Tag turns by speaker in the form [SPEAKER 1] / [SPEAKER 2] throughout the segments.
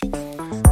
[SPEAKER 1] podcast.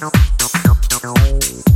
[SPEAKER 2] どっどっどっどっどっど。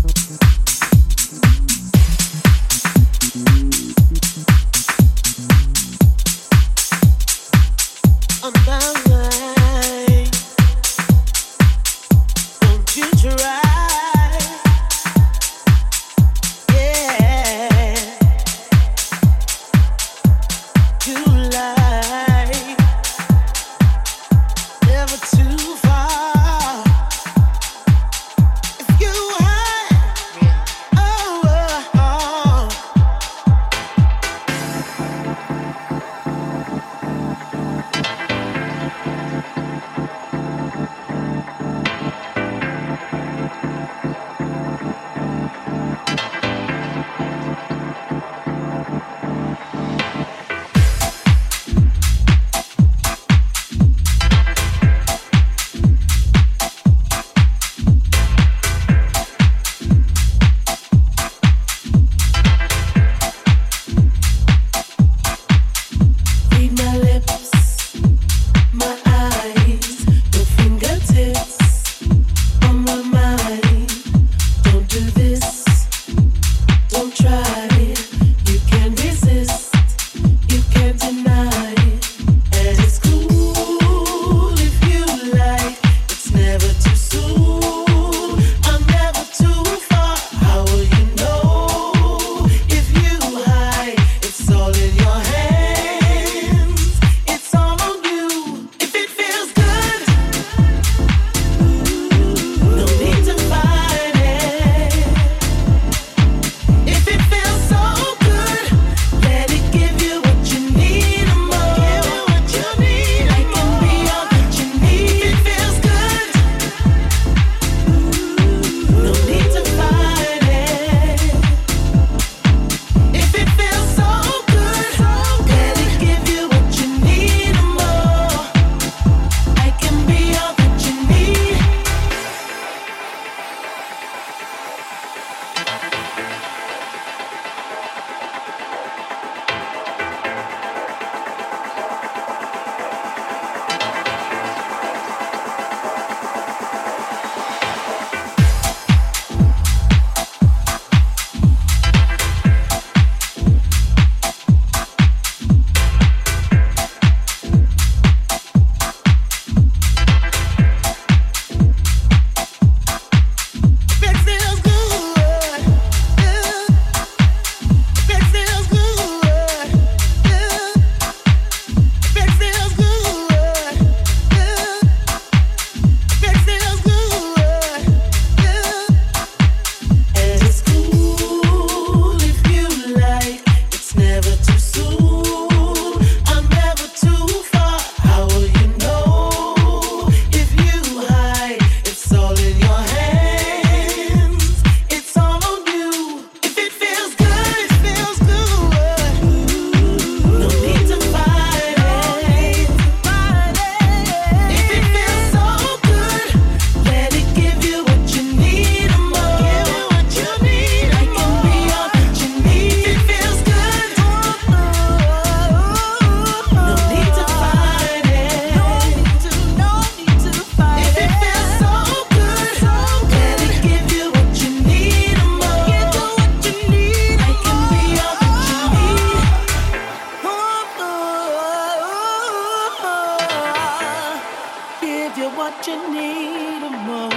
[SPEAKER 3] give you what you need and more.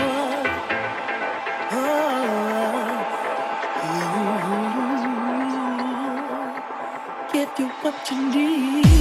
[SPEAKER 3] Oh. Give you what you need.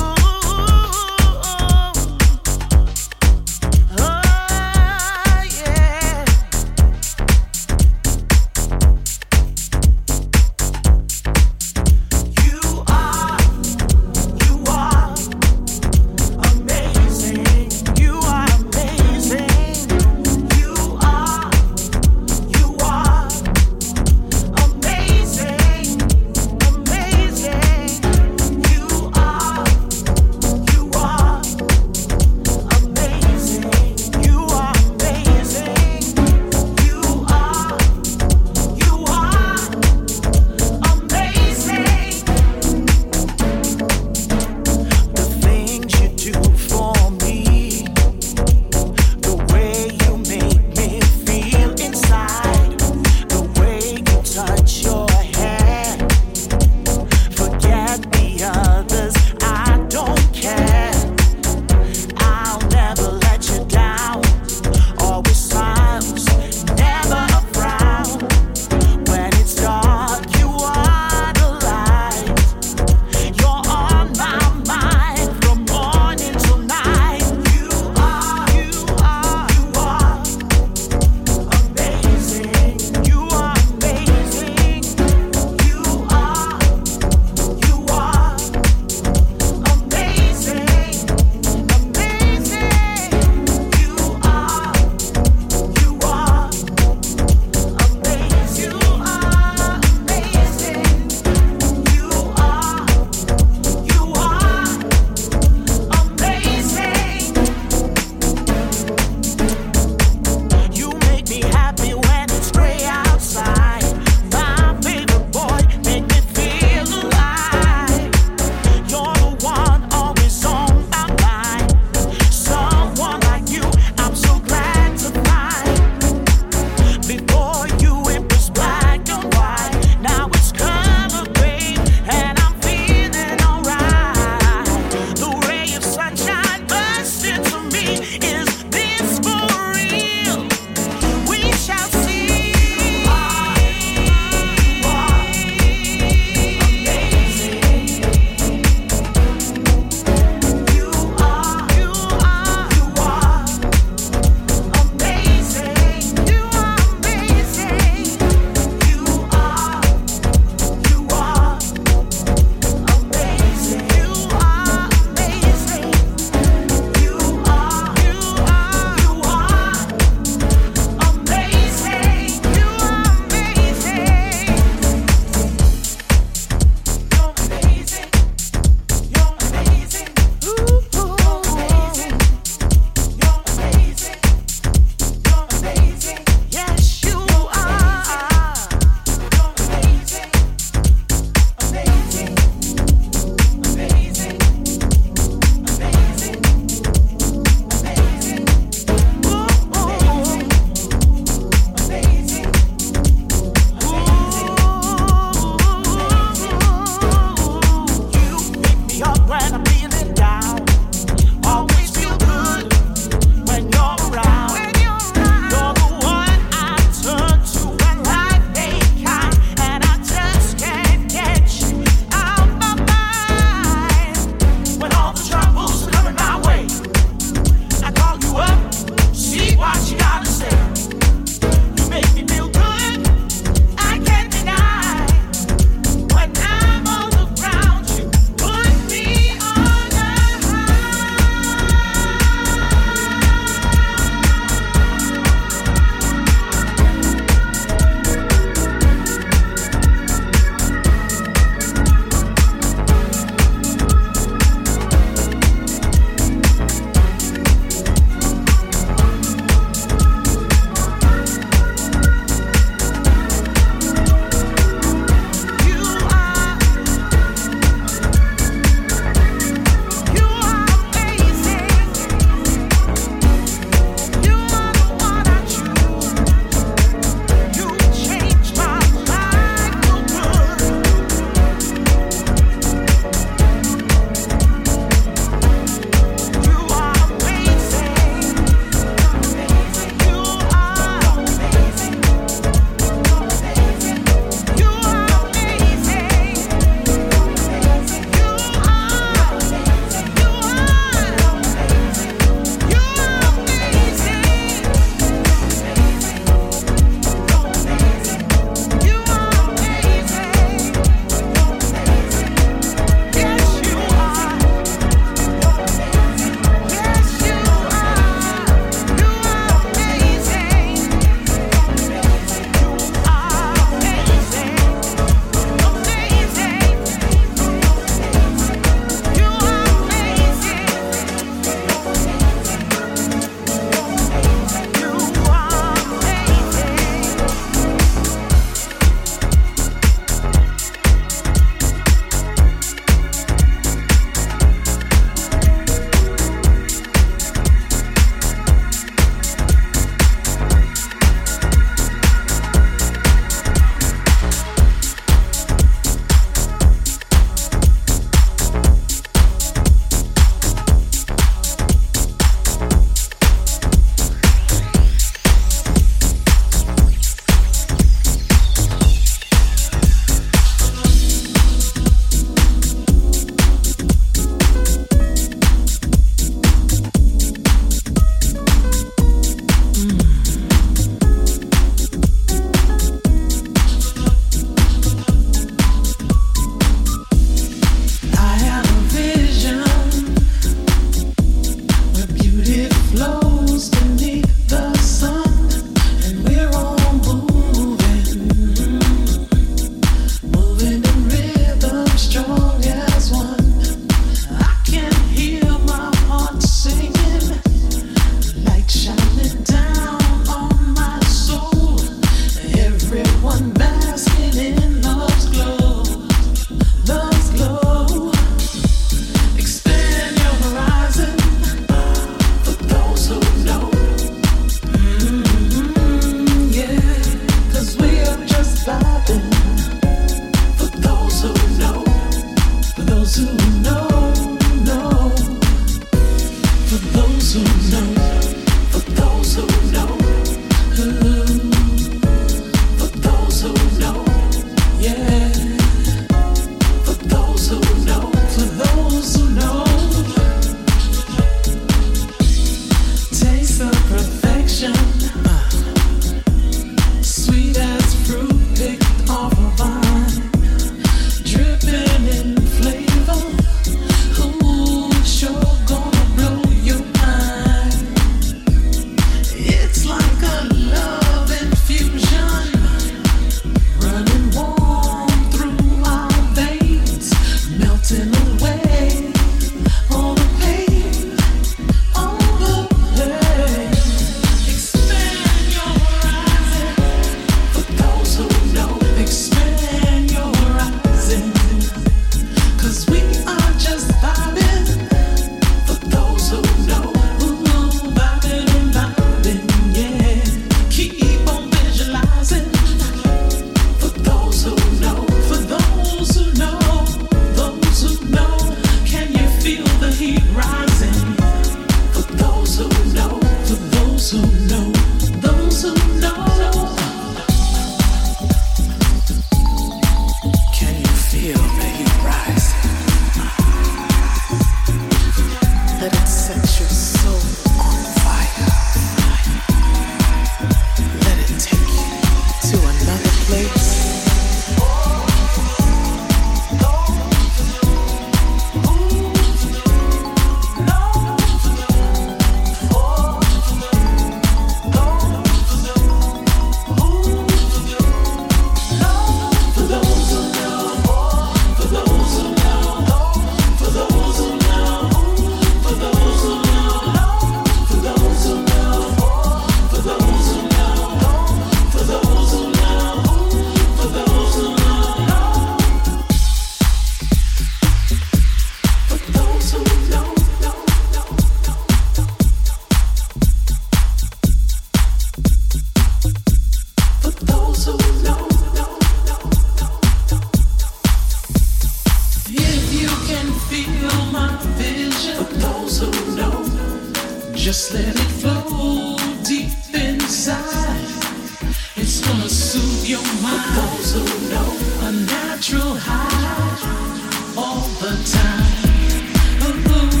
[SPEAKER 3] gonna soothe your mind. Those who know a natural high all the time. Ooh.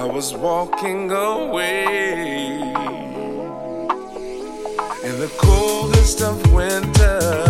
[SPEAKER 1] I was walking away in the coldest of winter.